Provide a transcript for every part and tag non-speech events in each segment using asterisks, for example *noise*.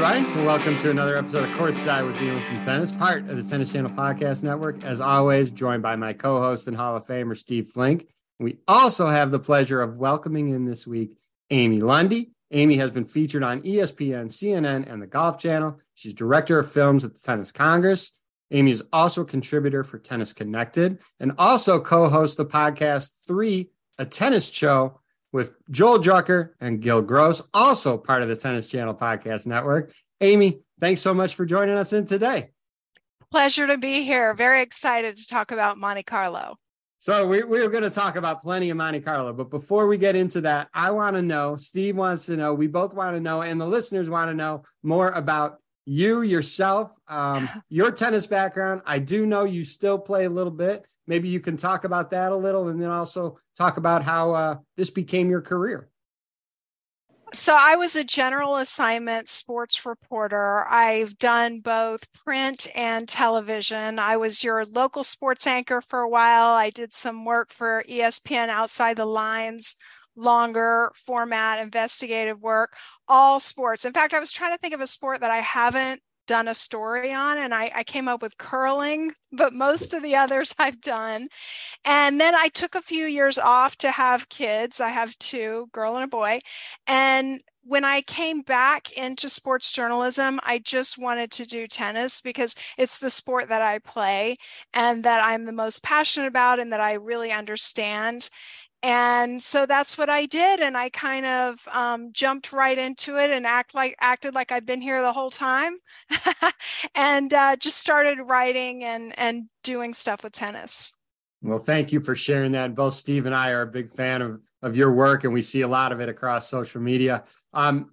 everybody, welcome to another episode of Courtside with Beilinson Tennis, part of the Tennis Channel Podcast Network. As always, joined by my co-host and Hall of Famer Steve Flink. We also have the pleasure of welcoming in this week Amy Lundy. Amy has been featured on ESPN, CNN, and the Golf Channel. She's director of films at the Tennis Congress. Amy is also a contributor for Tennis Connected and also co-hosts the podcast Three, a tennis show with Joel Drucker and Gil Gross, also part of the Tennis Channel Podcast Network. Amy, thanks so much for joining us in today. Pleasure to be here. Very excited to talk about Monte Carlo. So we, we're going to talk about plenty of Monte Carlo, but before we get into that, I want to know, Steve wants to know, we both want to know, and the listeners want to know more about you yourself, um, *laughs* your tennis background. I do know you still play a little bit. Maybe you can talk about that a little, and then also talk about how uh, this became your career. So, I was a general assignment sports reporter. I've done both print and television. I was your local sports anchor for a while. I did some work for ESPN Outside the Lines, longer format investigative work, all sports. In fact, I was trying to think of a sport that I haven't done a story on and I, I, came up with curling but most of the others *laughs* i've done. And then i took a few years off to have kids. I have two girl and a boy. And when i came back into sports journalism i just wanted to do tennis because it's the sport that i play and that i'm the most passionate about and that i really understand and so that's what I did, and I kind of um, jumped right into it and act like acted like I'd been here the whole time, *laughs* and uh, just started writing and and doing stuff with tennis. Well, thank you for sharing that. Both Steve and I are a big fan of of your work, and we see a lot of it across social media. Um,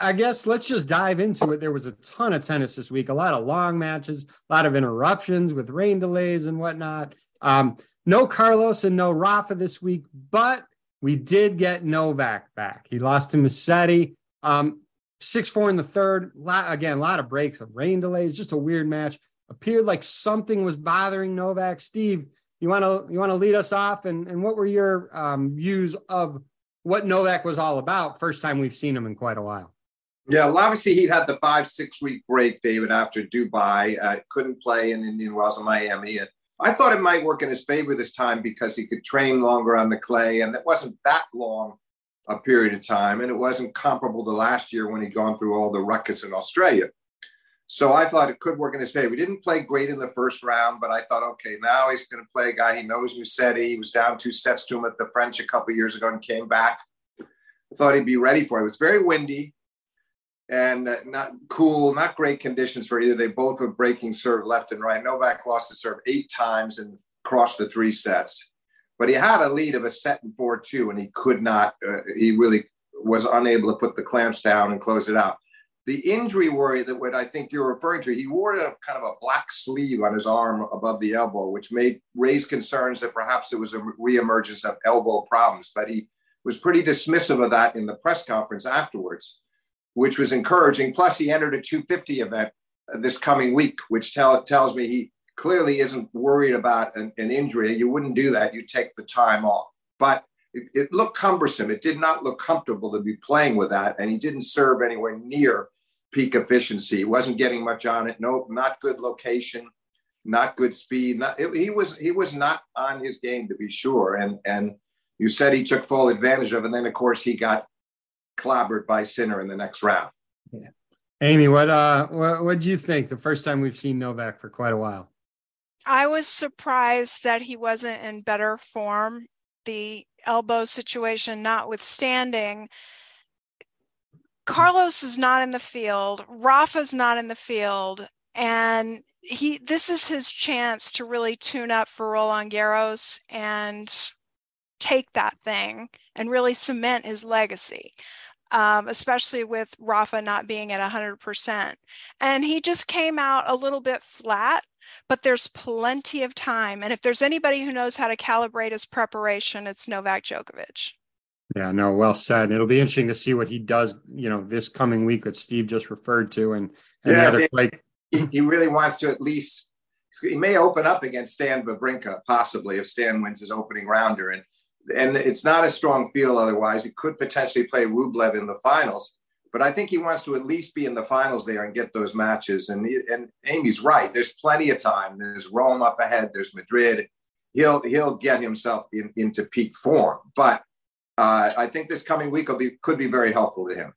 I guess let's just dive into it. There was a ton of tennis this week, a lot of long matches, a lot of interruptions with rain delays and whatnot. Um, no Carlos and no Rafa this week, but we did get Novak back. He lost to Musetti. Um, 6 4 in the third. Lot, again, a lot of breaks, of rain delays, just a weird match. Appeared like something was bothering Novak. Steve, you want to you want to lead us off and, and what were your um, views of what Novak was all about? First time we've seen him in quite a while. Yeah, well, obviously he'd had the five six week break, David, after Dubai. Uh, couldn't play in Indian Wells and Miami, and I thought it might work in his favor this time because he could train longer on the clay, and it wasn't that long a period of time, and it wasn't comparable to last year when he'd gone through all the ruckus in Australia. So I thought it could work in his favor. He didn't play great in the first round, but I thought, okay, now he's going to play a guy he knows Musetti. He was down two sets to him at the French a couple years ago and came back. I thought he'd be ready for it. It was very windy and uh, not cool, not great conditions for either. They both were breaking serve left and right. Novak lost the serve eight times and crossed the three sets, but he had a lead of a set and four two, and he could not. Uh, he really was unable to put the clamps down and close it out. The injury worry that what I think you're referring to, he wore a kind of a black sleeve on his arm above the elbow, which made raise concerns that perhaps it was a reemergence of elbow problems. But he was pretty dismissive of that in the press conference afterwards which was encouraging. Plus, he entered a 250 event uh, this coming week, which tell, tells me he clearly isn't worried about an, an injury. You wouldn't do that. You take the time off. But it, it, looked cumbersome. It did not look comfortable to be playing with that. And he didn't serve anywhere near peak efficiency. He wasn't getting much on it. No, not good location, not good speed. Not, it, he was he was not on his game to be sure. And and you said he took full advantage of. It. And then of course he got clobbered by Sinner in the next round. Yeah. Amy, what uh what what do you think the first time we've seen Novak for quite a while? I was surprised that he wasn't in better form. The elbow situation notwithstanding, Carlos is not in the field, Rafa's not in the field, and he this is his chance to really tune up for Roland Garros and take that thing and really cement his legacy um, especially with Rafa not being at 100%. And he just came out a little bit flat, but there's plenty of time. And if there's anybody who knows how to calibrate his preparation, it's Novak Djokovic. Yeah, no, well said. It'll be interesting to see what he does, you know, this coming week that Steve just referred to, and, and yeah, the other play. He, he really wants to at least. He may open up against Stan Wawrinka, possibly if Stan wins his opening rounder, and and it's not a strong field otherwise. He could potentially play Rublev in the finals. but I think he wants to at least be in the finals there and get those matches. And and Amy's right. There's plenty of time. There's Rome up ahead. There's Madrid. He'll he'll get himself in, into peak form. But uh, I think this coming week will be could be very helpful to him.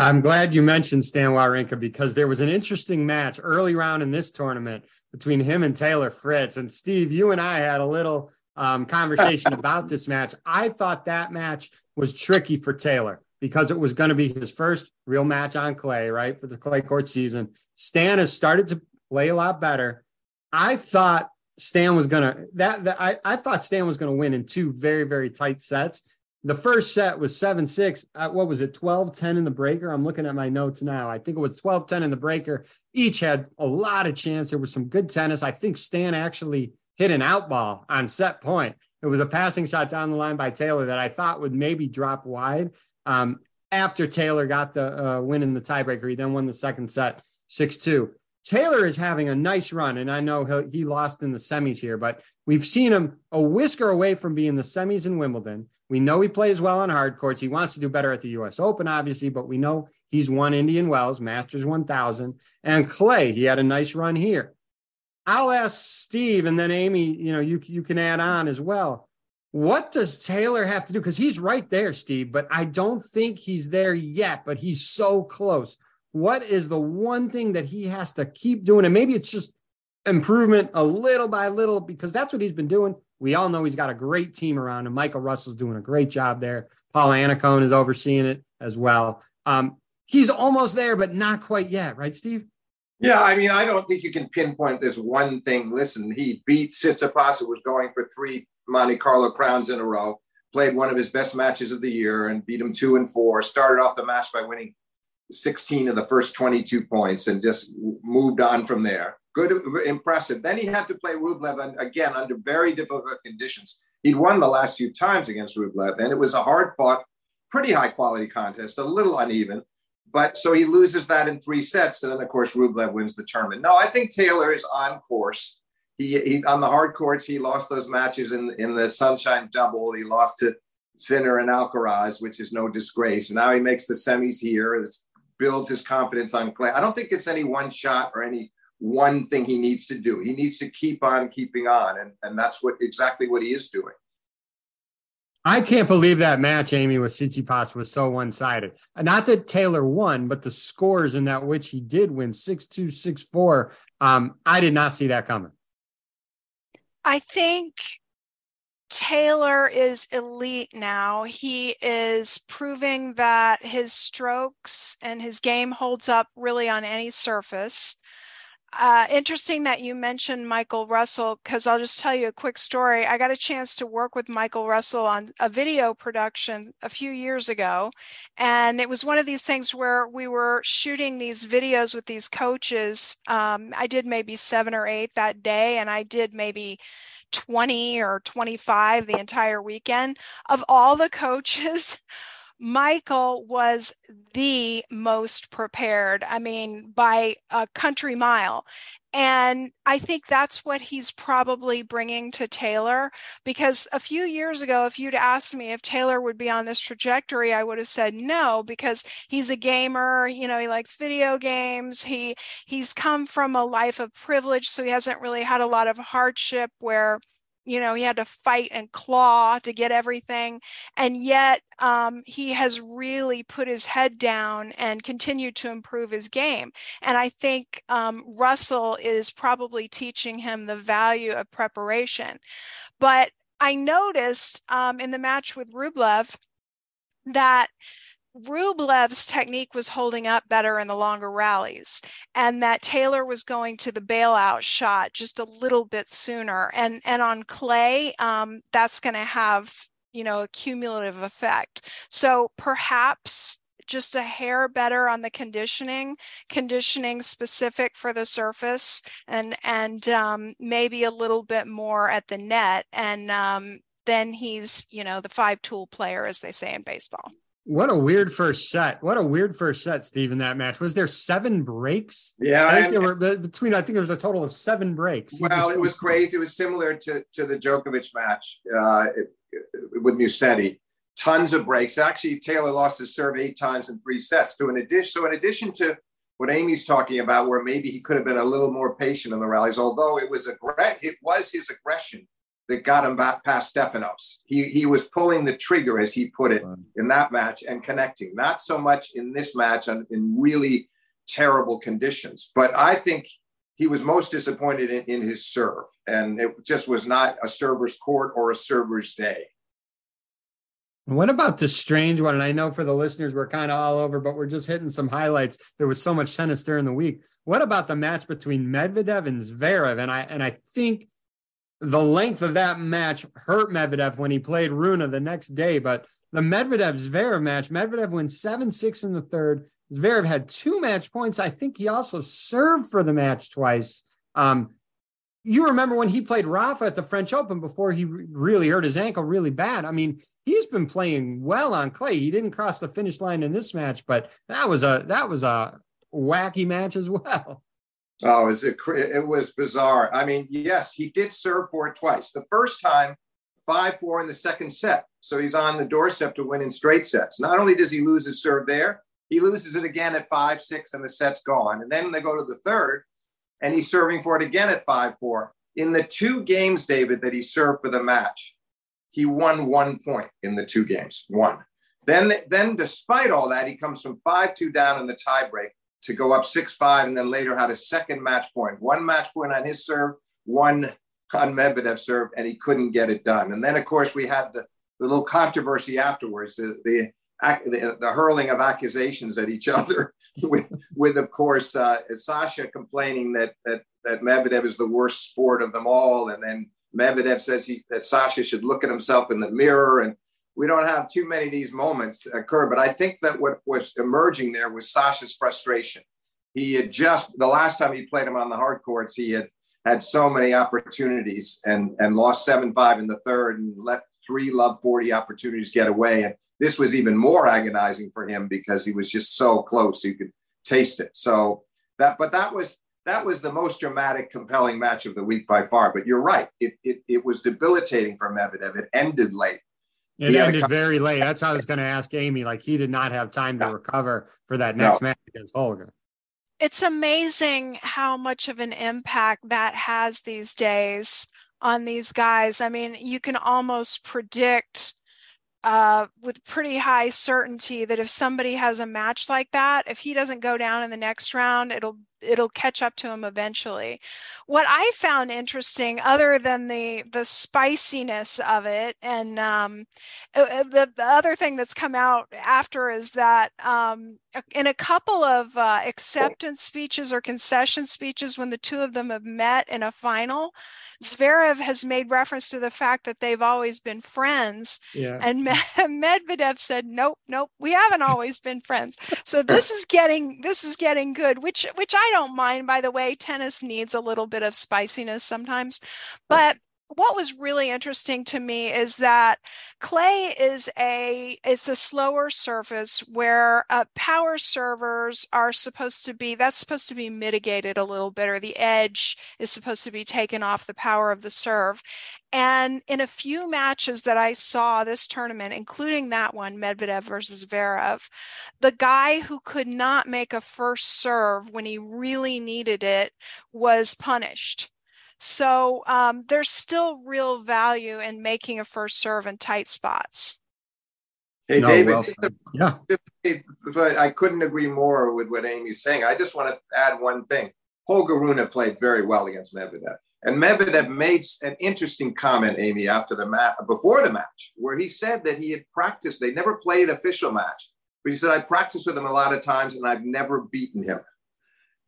I'm glad you mentioned Stan Wawrinka because there was an interesting match early round in this tournament between him and Taylor Fritz. And Steve, you and I had a little um, conversation about this match. I thought that match was tricky for Taylor because it was going to be his first real match on clay, right, for the clay court season. Stan has started to play a lot better. I thought Stan was going to that, that I, I thought Stan was going to win in two very very tight sets. The first set was 7 6. Uh, what was it, 12 10 in the breaker? I'm looking at my notes now. I think it was 12 10 in the breaker. Each had a lot of chance. There was some good tennis. I think Stan actually hit an out ball on set point. It was a passing shot down the line by Taylor that I thought would maybe drop wide. Um, after Taylor got the uh, win in the tiebreaker, he then won the second set 6 2. Taylor is having a nice run, and I know he lost in the semis here, but we've seen him a whisker away from being the semis in Wimbledon. We know he plays well on hard courts. He wants to do better at the U.S. Open, obviously, but we know he's won Indian Wells, Masters 1000, and Clay. He had a nice run here. I'll ask Steve, and then Amy. You know, you you can add on as well. What does Taylor have to do? Because he's right there, Steve, but I don't think he's there yet. But he's so close. What is the one thing that he has to keep doing? And maybe it's just improvement a little by little because that's what he's been doing. We all know he's got a great team around him. Michael Russell's doing a great job there. Paul Annacone is overseeing it as well. Um, he's almost there, but not quite yet, right, Steve? Yeah, I mean, I don't think you can pinpoint this one thing. Listen, he beat Tsitsipas, who was going for three Monte Carlo crowns in a row, played one of his best matches of the year and beat him two and four, started off the match by winning 16 of the first 22 points and just moved on from there. Good, impressive. Then he had to play Rublev again under very difficult conditions. He'd won the last few times against Rublev, and it was a hard fought, pretty high quality contest, a little uneven. But so he loses that in three sets. And then, of course, Rublev wins the tournament. No, I think Taylor is on course. He, he on the hard courts, he lost those matches in, in the Sunshine Double. He lost to Sinner and Alcaraz, which is no disgrace. And now he makes the semis here. It builds his confidence on clay. I don't think it's any one shot or any one thing he needs to do. He needs to keep on keeping on. And, and that's what exactly what he is doing. I can't believe that match, Amy, with Tsitsipas was so one sided. Not that Taylor won, but the scores in that which he did win 6 2, 6 4. Um, I did not see that coming. I think Taylor is elite now. He is proving that his strokes and his game holds up really on any surface uh, interesting that you mentioned Michael Russell because I'll just tell you a quick story. I got a chance to work with Michael Russell on a video production a few years ago. And it was one of these things where we were shooting these videos with these coaches. Um, I did maybe seven or eight that day, and I did maybe 20 or 25 the entire weekend. Of all the coaches, *laughs* Michael was the most prepared, I mean, by a country mile. And I think that's what he's probably bringing to Taylor. Because a few years ago, if you'd asked me if Taylor would be on this trajectory, I would have said no, because he's a gamer. You know, he likes video games. He he's come from a life of privilege, so he hasn't really had a lot of hardship where you know he had to fight and claw to get everything. And yet um, he has really put his head down and continued to improve his game. And i think um, russell is probably teaching him the value of preparation. But i noticed um, in the match with rublev that Rublev's technique was holding up better in the longer rallies, and that Taylor was going to the bailout shot just a little bit sooner. And and on clay, um, that's going to have you know a cumulative effect. So perhaps just a hair better on the conditioning, conditioning specific for the surface, and and um, maybe a little bit more at the net, and um, then he's you know the five tool player, as they say in baseball. What a weird first set. What a weird first set, Steve, in that match. Was there seven breaks? Yeah. I think there were between, I think there was a total of seven breaks. Well, it was crazy. It was similar to, to the Djokovic match uh, with Musetti. tons of breaks. Actually, Taylor lost his serve eight times in three sets. So in addition, so in addition to what Amy's talking about, where maybe he could have been a little more patient in the rallies, although it was aggr- it was his aggression that got him back past Stefanos. He he was pulling the trigger, as he put it, in that match and connecting. Not so much in this match and in really terrible conditions, but I think he was most disappointed in, in his serve, and it just was not a server's court or a server's day. What about the strange one? And I know for the listeners, we're kind of all over, but we're just hitting some highlights. There was so much tennis during the week. What about the match between Medvedev and Zverev? And I and I think the length of that match hurt Medvedev when he played Rune the next day. But the Medvedev Zverev match, Medvedev wins 7 6 in the third. Zverev had two match points. I think he also served for the match twice. Um, you remember when he played Rafa at the French Open before he really hurt his ankle really bad. I mean, he's been playing well on clay. He didn't cross the finish line in this match, but that was a that was a wacky match as well. Oh, it it was bizarre. I mean, yes, he did serve for it twice. The first time, 5 4 in the second set. So he's on the doorstep to win in straight sets. Not only does he lose his serve there, he loses it again at 5 6 and the set's gone. And then they go to the third and he's serving for it again at 5 4. In the two games, David, that he served for the match, he won one point in the two games, one. Then, then despite all that, he comes from 5 2 down in the tiebreak to go up 6 5, and then later had a second match point. One match point on his serve, one on Medvedev serve, and he couldn't get it done. And then, of course, we had the, the little controversy afterwards, the, the, the, the hurling of accusations at each *laughs* other, with, with of course, uh, Sasha complaining that, that, that Medvedev is the worst sport of them all. And then Medvedev says he, that Sasha should look at himself in the mirror. And we don't have too many of these moments occur. But I think that what was emerging there was Sasha's frustration. He had just, the last time he played him on the hard courts, he had had so many opportunities and, and lost 7 5 in the third and let three love 40 opportunities get away. And this was even more agonizing for him because he was just so close. You could taste it. So that, but that was, that was the most dramatic, compelling match of the week by far. But you're right; it it, it was debilitating for Medvedev. It ended late. It he ended very late. That's how I was going to ask Amy. Like he did not have time to no. recover for that next no. match against Holger. It's amazing how much of an impact that has these days on these guys. I mean, you can almost predict uh, with pretty high certainty that if somebody has a match like that, if he doesn't go down in the next round, it'll it'll catch up to him eventually. What I found interesting, other than the the spiciness of it, and um, uh, uh, the, the other thing that's come out after is that um, in a couple of uh, acceptance speeches or concession speeches, when the two of them have met in a final, Zverev has made reference to the fact that they've always been friends, yeah. and *laughs* Medvedev said, "Nope, nope, we haven't always been friends." So this is getting this is getting good, which which I don't mind. By the way, tennis needs a little bit of spiciness sometimes, but what was really interesting to me is that clay is a it's a slower surface where uh, power servers are supposed to be that's supposed to be mitigated a little bit or the edge is supposed to be taken off the power of the serve and in a few matches that I saw this tournament, including that one, Medvedev versus Zverev, the guy who could not make a first serve when he really needed it was punished. So um, there's still real value in making a first serve in tight spots. Hey, no, David, well, yeah. I couldn't agree more with what Amy's saying. I just want to add one thing. Holger Rune played very well against Medvedev. And Medvedev made an interesting comment, Amy, after the match, before the match, where he said that he had practiced. They never played official match, but he said I practiced with him a lot of times and I've never beaten him.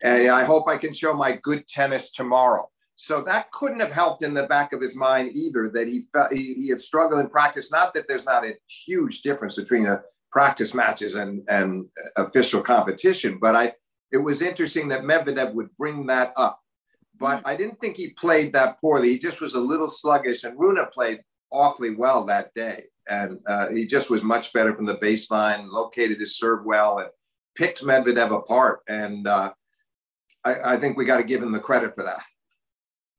And I hope I can show my good tennis tomorrow. So that couldn't have helped in the back of his mind either that he felt he, he had struggled in practice. Not that there's not a huge difference between a practice matches and, and official competition, but I it was interesting that Medvedev would bring that up. But mm-hmm. I didn't think he played that poorly. He just was a little sluggish, and Rune played awfully well that day. And uh, he just was much better from the baseline, located his serve well, and picked Medvedev apart. And uh, I, I think we got to give him the credit for that.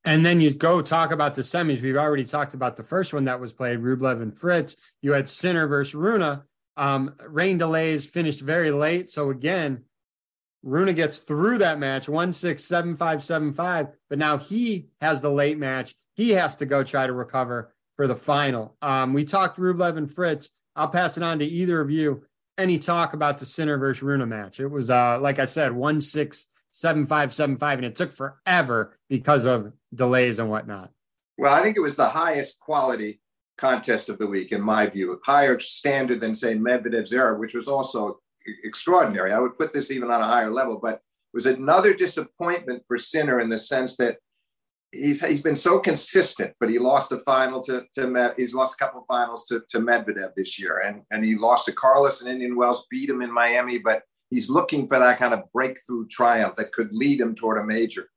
And then you go talk about the semis. We've already talked about the first one that was played, Rublev and Fritz. You had Sinner versus Rune. Um, rain delays finished very late. So again, Rune gets through that match, one six seven five seven five. But now he has the late match. He has to go try to recover for the final. Um, we talked Rublev and Fritz. I'll pass it on to either of you. Any talk about the Sinner versus Rune match? It was, uh, like I said, one six seven five seven five, and it took forever because of delays and whatnot. Well, I think it was the highest quality contest of the week, in my view, higher standard than say Medvedev Zverev, which was also extraordinary. I would put this even on a higher level, but it was another disappointment for Sinner in the sense that he's he's been so consistent, but he lost a final to to Med, he's lost a couple of finals to, to Medvedev this year, and and he lost to Carlos in Indian Wells, beat him in Miami, but he's looking for that kind of breakthrough triumph that could lead him toward a major.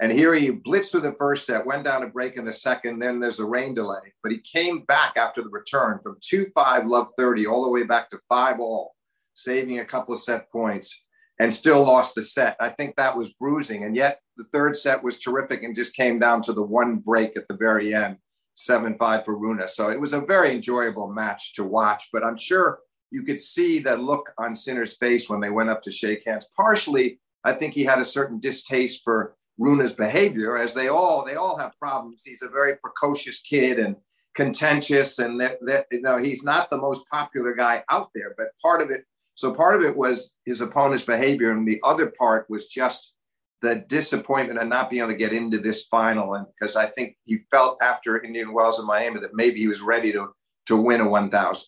And here he blitzed through the first set, went down a break in the second, then there's a rain delay. But he came back after the return from 2 5 love 30 all the way back to 5 all, saving a couple of set points and still lost the set. I think that was bruising. And yet the third set was terrific and just came down to the one break at the very end, 7 5 for Rune. So it was a very enjoyable match to watch. But I'm sure you could see that look on Sinner's face when they went up to shake hands. Partially, I think he had a certain distaste for Rune's behavior, as they all they all have problems. He's a very precocious kid and contentious, and that, that you know he's not the most popular guy out there. But part of it, so part of it was his opponent's behavior, and the other part was just the disappointment of not being able to get into this final. And because I think he felt after Indian Wells and Miami that maybe he was ready to to win a 1,000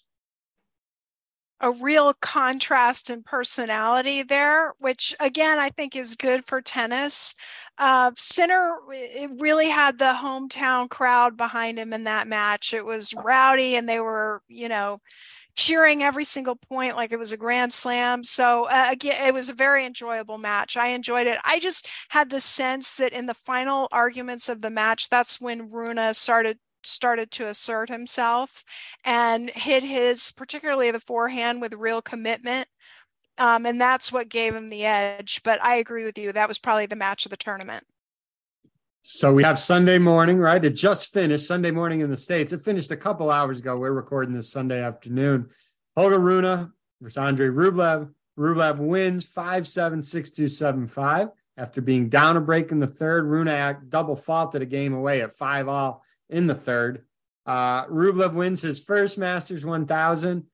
a real contrast in personality there, which again I think is good for tennis. Uh, Sinner really had the hometown crowd behind him in that match. It was rowdy, and they were, you know, cheering every single point like it was a grand slam. So uh, again, it was a very enjoyable match. I enjoyed it. I just had the sense that in the final arguments of the match, that's when Rune started started to assert himself and hit his, particularly the forehand, with real commitment. Um, and that's what gave him the edge. But I agree with you. That was probably the match of the tournament. So we have Sunday morning, right? It just finished Sunday morning in the States. It finished a couple hours ago. We're recording this Sunday afternoon. Holger Rune versus Andre Rublev. Rublev wins 5 7 6 2 7 5. After being down a break in the third, Rune double faulted a game away at 5 all in the third. Uh, Rublev wins his first Masters 1000.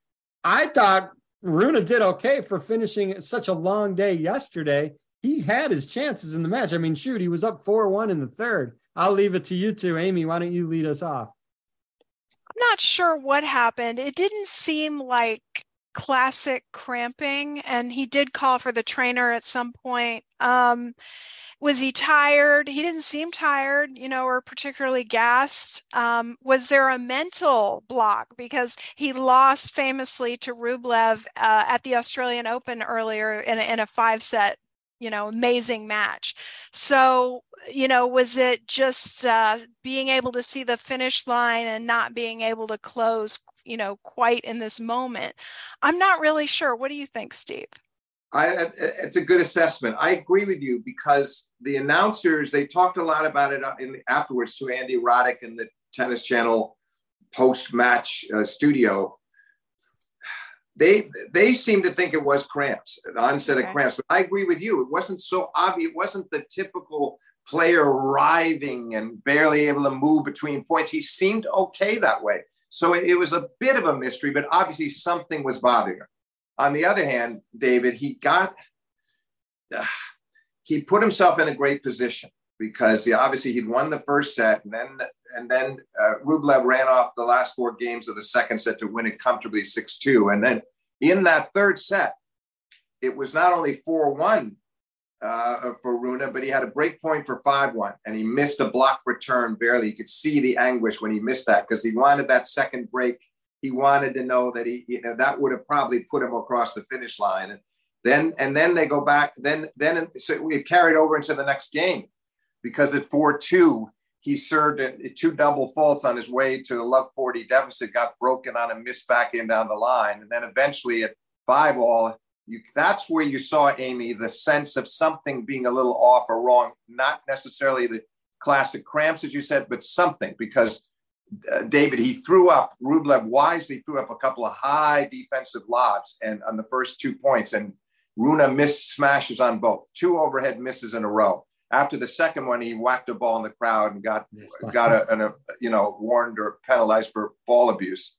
I thought Rune did okay for finishing such a long day yesterday. He had his chances in the match. I mean, shoot, he was up 4 1 in the third. I'll leave it to you two. Amy, why don't you lead us off? I'm not sure what happened. It didn't seem like classic cramping, and he did call for the trainer at some point. Um, was he tired? He didn't seem tired, you know, or particularly gassed. Um, was there a mental block because he lost famously to Rublev uh, at the Australian Open earlier in a, in a five set, you know, amazing match. So, you know, was it just uh, being able to see the finish line and not being able to close, you know, quite in this moment? I'm not really sure. What do you think, Steve? I, it's a good assessment. I agree with you because the announcers they talked a lot about it in, afterwards to Andy Roddick and the Tennis Channel post-match uh, studio. They they seem to think it was cramps, an onset okay. of cramps. But I agree with you. It wasn't so obvious. It wasn't the typical player writhing and barely able to move between points. He seemed okay that way. So it, it was a bit of a mystery, but obviously something was bothering him. On the other hand, David, he got, uh, *sighs* he put himself in a great position because he, obviously he'd won the first set and then and then uh, Rublev ran off the last four games of the second set to win it comfortably 6-2 and then in that third set it was not only 4-1 uh, for Rune, but he had a break point for 5-1 and he missed a block return barely. You could see the anguish when he missed that because he wanted that second break he wanted to know that he, you know, that would have probably put him across the finish line. And then, and then they go back. Then, then so we carried over into the next game because at four two he served two double faults on his way to the love 40 deficit, got broken on a missed backhand down the line. And then eventually at five all, you, that's where you saw Amy, the sense of something being a little off or wrong, not necessarily the classic cramps, as you said, but something because uh, David, he threw up, Rublev wisely threw up a couple of high defensive lobs and on the first two points, and Rune missed smashes on both, two overhead misses in a row. After the second one, he whacked a ball in the crowd and got got a, a, you know warned or penalized for ball abuse.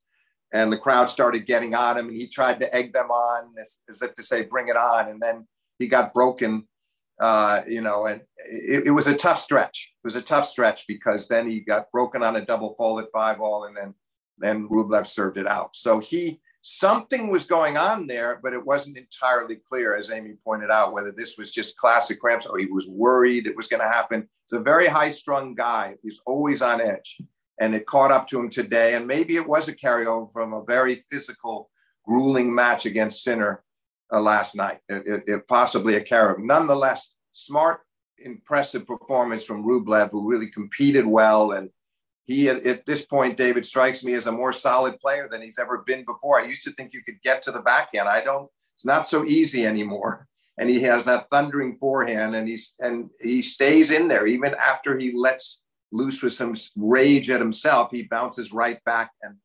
And the crowd started getting on him, and he tried to egg them on as, as if to say, "Bring it on!" And then he got broken uh, you know, and it, it, was a tough stretch. It was a tough stretch because then he got broken on a double folded five all, and then then Rublev served it out. So he something was going on there, but it wasn't entirely clear, as Amy pointed out, whether this was just classic cramps or he was worried it was going to happen. It's a very high strung guy. He's always on edge, and it caught up to him today. And maybe it was a carryover from a very physical, grueling match against Sinner uh, last night. It, it, it possibly a carrot. Nonetheless, smart, impressive performance from Rublev, who really competed well. And he, at, at this point, David strikes me as a more solid player than he's ever been before. I used to think you could get to the backhand. I don't. It's not so easy anymore. *laughs* And he has that thundering forehand, and he's and he stays in there even after he lets loose with some rage at himself. He bounces right back. And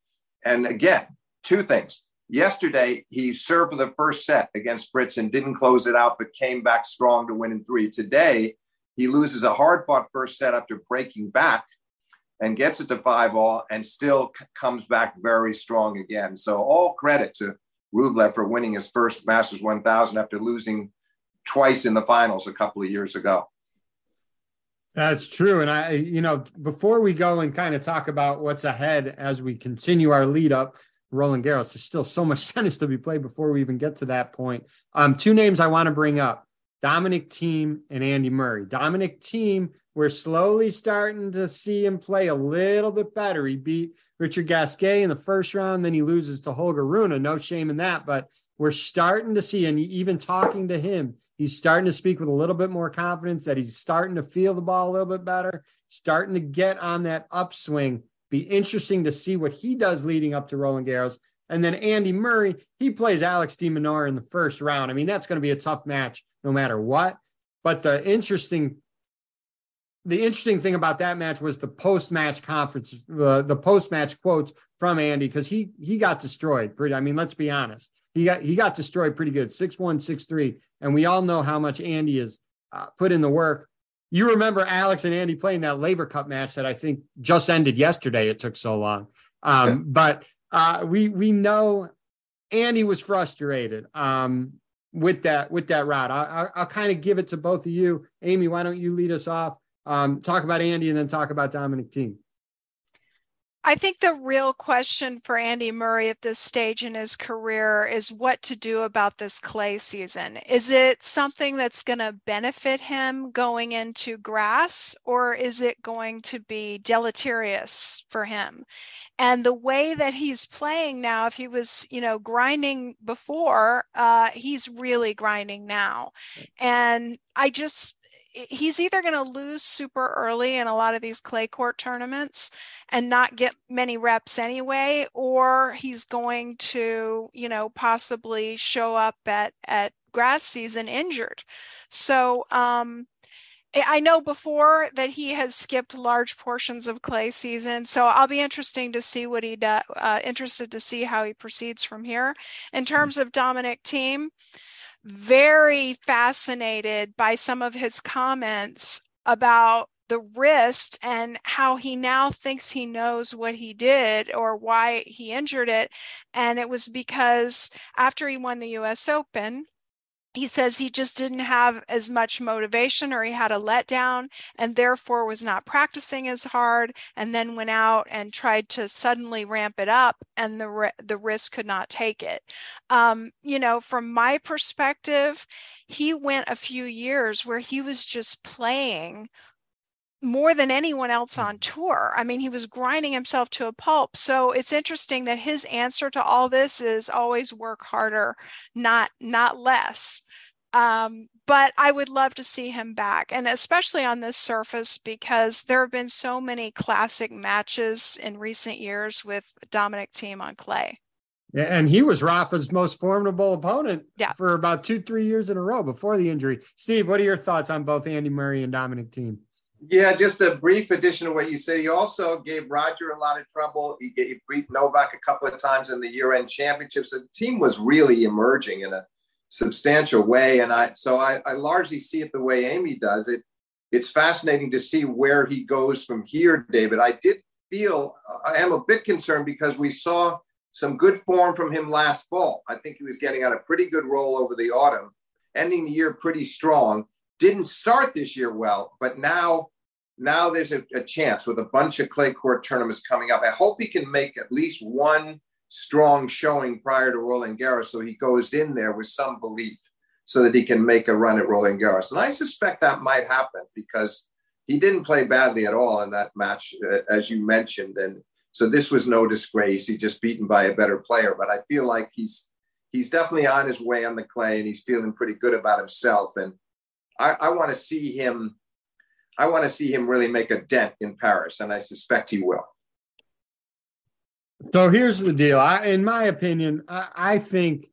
and again, two things Yesterday, he served for the first set against Fritz and didn't close it out, but came back strong to win in three. Today, he loses a hard fought first set after breaking back and gets it to five all and still c- comes back very strong again. So, all credit to Rublev for winning his first Masters 1000 after losing twice in the finals a couple of years ago. That's true. And I, you know, before we go and kind of talk about what's ahead as we continue our lead up, Roland Garros. There's still so much *laughs* tennis to be played before we even get to that point. Um, two names I want to bring up Dominic Thiem and Andy Murray. Dominic Thiem, we're slowly starting to see him play a little bit better. He beat Richard Gasquet in the first round, then he loses to Holger Rune. No shame in that, but we're starting to see, and even talking to him, he's starting to speak with a little bit more confidence that he's starting to feel the ball a little bit better, starting to get on that upswing be interesting to see what he does leading up to Roland Garros. And then Andy Murray, he plays Alex de Minaur in the first round. I mean, that's going to be a tough match no matter what. But the interesting, the interesting thing about that match was the post-match conference, uh, the post-match quotes from Andy because he he got destroyed. Pretty, I mean, let's be honest, he got he got destroyed pretty good, six one, six three, and we all know how much Andy has uh, put in the work you remember Alex and Andy playing that Laver Cup match that I think just ended yesterday. It took so long, um, but uh, we we know Andy was frustrated um, with that with that route. I, will kind of give it to both of you, Amy. Why don't you lead us off? Um, talk about Andy and then talk about Dominic Thiem. I think the real question for Andy Murray at this stage in his career is what to do about this clay season. Is it something that's going to benefit him going into grass, or is it going to be deleterious for him? And the way that he's playing now, if he was, you know, grinding before, uh, he's really grinding now. And I just, he's either going to lose super early in a lot of these clay court tournaments and not get many reps anyway or he's going to you know possibly show up at at grass season injured so um I know before that he has skipped large portions of clay season, so I'll be interesting to see what he does. Uh, interested to see how he proceeds from here. In mm-hmm. terms of Dominic Thiem, very fascinated by some of his comments about the wrist and how he now thinks he knows what he did or why he injured it. And it was because after he won the US Open, he says he just didn't have as much motivation or he had a letdown and therefore was not practicing as hard and then went out and tried to suddenly ramp it up and the the wrist could not take it. Um, you know from my perspective he went a few years where he was just playing more than anyone else on mm-hmm. tour. I mean, he was grinding himself to a pulp. So it's interesting that his answer to all this is always work harder, not not less. Um, but I would love to see him back, and especially on this surface because there have been so many classic matches in recent years with Dominic Thiem on clay. Yeah, and he was Rafa's most formidable opponent yeah. for about two, three years in a row before the injury. Steve, what are your thoughts on both Andy Murray and Dominic Thiem? Yeah, just a brief addition to what you said. He also gave Roger a lot of trouble. He, gave, beat Novak a couple of times in the year-end championships. The team was really emerging in a substantial way, and I so I, I largely see it the way Amy does it. It's fascinating to see where he goes from here, David. I did feel I am a bit concerned because we saw some good form from him last fall. I think he was getting on a pretty good roll over the autumn, ending the year pretty strong. Didn't start this year well, but now now there's a, a chance with a bunch of clay court tournaments coming up. I hope he can make at least one strong showing prior to Roland Garros so he goes in there with some belief so that he can make a run at Roland Garros. And I suspect that might happen because he didn't play badly at all in that match, uh, as you mentioned. And so this was no disgrace. He just beaten by a better player. But I feel like he's he's definitely on his way on the clay, and he's feeling pretty good about himself. And I, I want to see him. I want to see him really make a dent in Paris, and I suspect he will. So here's the deal. I, in my opinion, I, I think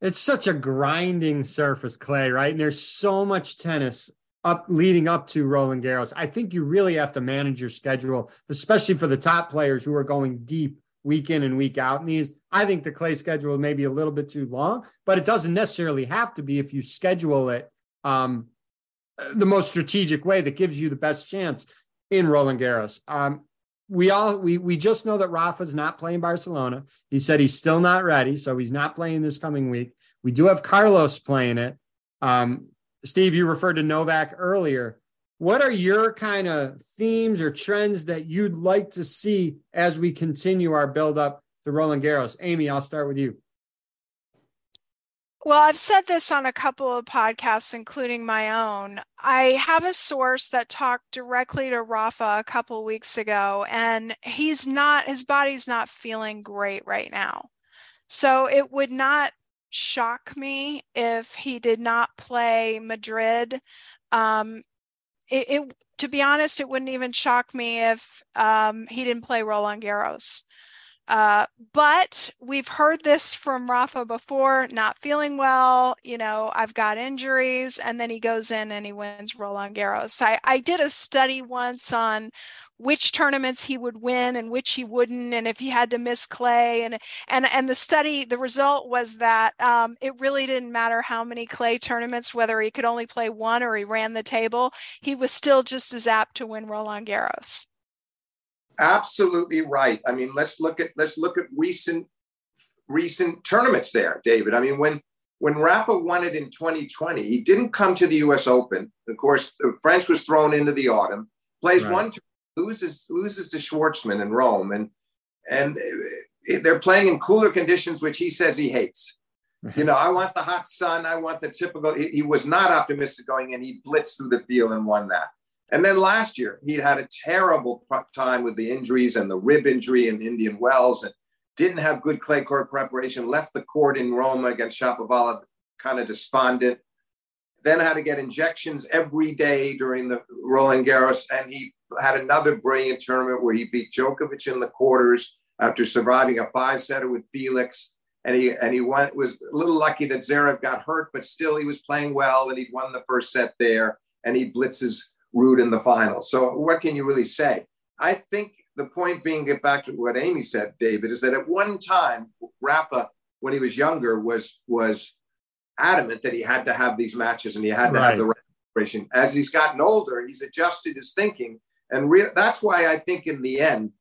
it's such a grinding surface clay, right? And there's so much tennis up leading up to Roland Garros. I think you really have to manage your schedule, especially for the top players who are going deep week in and week out. And these, I think the clay schedule may be a little bit too long, but it doesn't necessarily have to be if you schedule it um, the most strategic way that gives you the best chance in Roland Garros. Um, we all we we just know that Rafa's not playing Barcelona. He said he's still not ready, so he's not playing this coming week. We do have Carlos playing it. Um, Steve, you referred to Novak earlier. What are your kind of themes or trends that you'd like to see as we continue our build up to Roland Garros? Amy, I'll start with you. Well, I've said this on a couple of podcasts, including my own. I have a source that talked directly to Rafa a couple weeks ago, and he's not, his body's not feeling great right now. So it would not shock me if he did not play Madrid. Um, it, it, to be honest, it wouldn't even shock me if um, he didn't play Roland Garros. Uh, but we've heard this from Rafa before, not feeling well. You know, I've got injuries, and then he goes in and he wins Roland Garros. I, I did a study once on which tournaments he would win and which he wouldn't and if he had to miss clay and and and the study the result was that um, it really didn't matter how many clay tournaments whether he could only play one or he ran the table he was still just as apt to win roland garros absolutely right i mean let's look at let's look at recent recent tournaments there david i mean when when Rafa won it in 2020, he didn't come to the U.S. Open. Of course, the French was thrown into the autumn. Plays right. one loses loses to Schwartzman in Rome, and and eh, they're playing in cooler conditions, which he says he hates. *laughs* You know, I want the hot sun. I want the typical. He, he, was not optimistic going in. He blitzed through the field and won that. And then last year, he had a terrible time with the injuries and the rib injury in Indian Wells, and didn't have good clay court preparation. Left the court in Rome against Shapovalov, kind of despondent. Then had to get injections every day during the Roland Garros, and he had another brilliant tournament where he beat Djokovic in the quarters after surviving a five setter with Felix. And he and he went was a little lucky that Zverev got hurt, but still he was playing well and he'd won the first set there and he blitzes Ruud in the final. So what can you really say? I think the point being, get back to what Amy said, David, is that at one time Rafa, when he was younger, was was adamant that he had to have these matches and he had to right. have the preparation. As he's gotten older, he's adjusted his thinking and re- that's why I think in the end,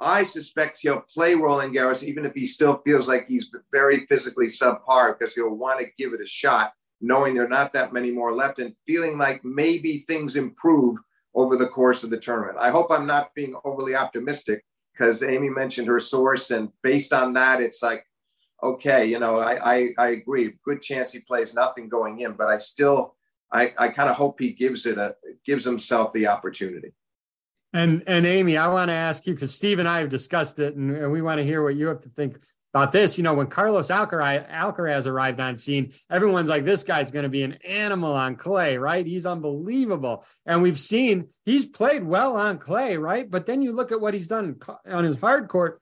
I suspect he'll play Roland Garros, even if he still feels like he's very physically subpar, because he'll want to give it a shot, knowing there are not that many more left and feeling like maybe things improve over the course of the tournament. I hope I'm not being overly optimistic because Amy mentioned her source, and based on that, it's like, okay, you know, I, I, I agree. Good chance he plays nothing going in, but I still, I, I kind of hope he gives it a gives himself the opportunity. And and Amy, I want to ask you because Steve and I have discussed it, and, and, we want to hear what you have to think about this. You know, when Carlos Alcaraz, Alcaraz arrived on scene, everyone's like, "This guy's going to be an animal on clay, right? He's unbelievable." And we've seen he's played well on clay, right? But then you look at what he's done on his hard court,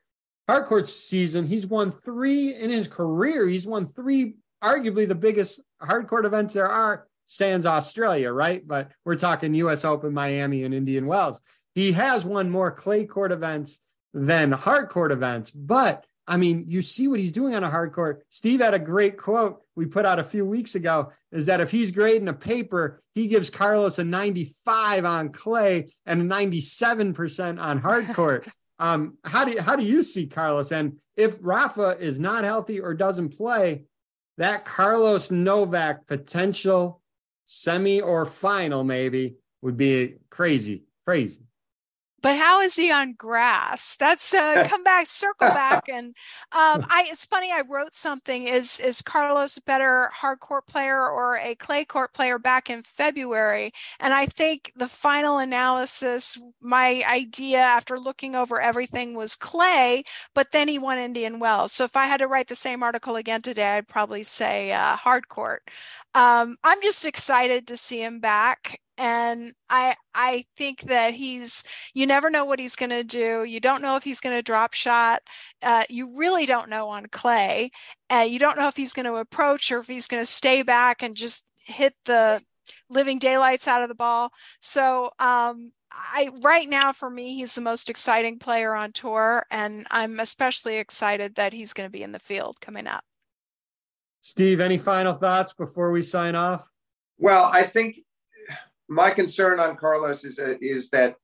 hard court season. He's won three in his career. He's won three, arguably the biggest hard court events there are sans Australia, right? But we're talking US Open, Miami, and Indian Wells. He has won more clay court events than hard court events, but I mean, you see what he's doing on a hard court. Steve had a great quote we put out a few weeks ago is that if he's grading a paper, he gives Carlos a 95 on clay and a 97% on hard *laughs* court. Um, how do you, how do you see Carlos? And if Rafa is not healthy or doesn't play, that Carlos Novak potential semi or final maybe would be crazy, crazy but how is he on grass? That's uh *laughs* come back circle back and um i it's funny i wrote something is is carlos a better hard court player or a clay court player back in february? And i think the final analysis my idea after looking over everything was clay but then he won indian wells. So if i had to write the same article again today i'd probably say uh, hard court um, i'm just excited to see him back and i i think that he's you never know what he's going to do. You don't know if he's going to drop shot. Uh, you really don't know on clay uh, you don't know if he's going to approach or if he's going to stay back and just hit the living daylights out of the ball. So um, I right now for me he's the most exciting player on tour and I'm especially excited that he's going to be in the field coming up. Steve, any final thoughts before we sign off? Well, I think my concern on Carlos is is that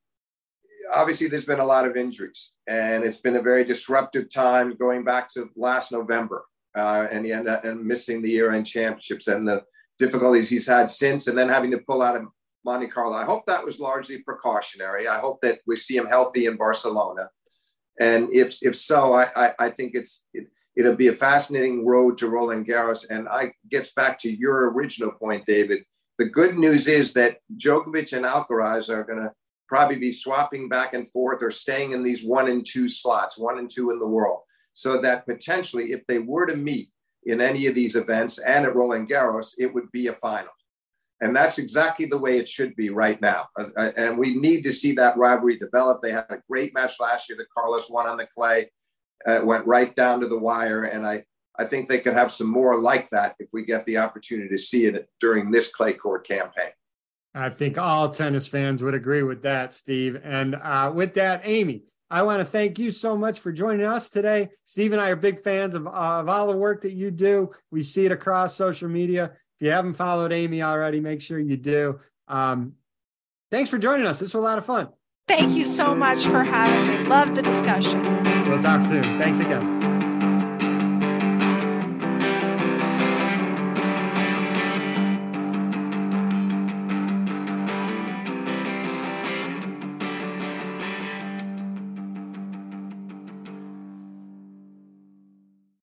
obviously there's been a lot of injuries and it's been a very disruptive time going back to last November uh, and up and missing the year end championships and the difficulties he's had since and then having to pull out of Monte Carlo. I hope that was largely precautionary. I hope that we see him healthy in Barcelona. And if if so, I, I, I think it's it, it'll be a fascinating road to Roland Garros. And I gets back to your original point, David the good news is that Djokovic and Alcaraz are going to probably be swapping back and forth or staying in these one and two slots, one and two in the world. So that potentially, if they were to meet in any of these events and at Roland Garros, it would be a final. And that's exactly the way it should be right now. Uh, uh and we need to see that rivalry develop. They had a great match last year that Carlos won on the clay, uh, went right down to the wire. And I, I think they could have some more like that if we get the opportunity to see it during this clay court campaign. I think all tennis fans would agree with that, Steve. And uh, with that, Amy, I want to thank you so much for joining us today. Steve and I are big fans of, uh, of all the work that you do. We see it across social media. If you haven't followed Amy already, make sure you do. Um, thanks for joining us. This was a lot of fun. Thank you so much for having me. Love the discussion. We'll talk soon. Thanks again.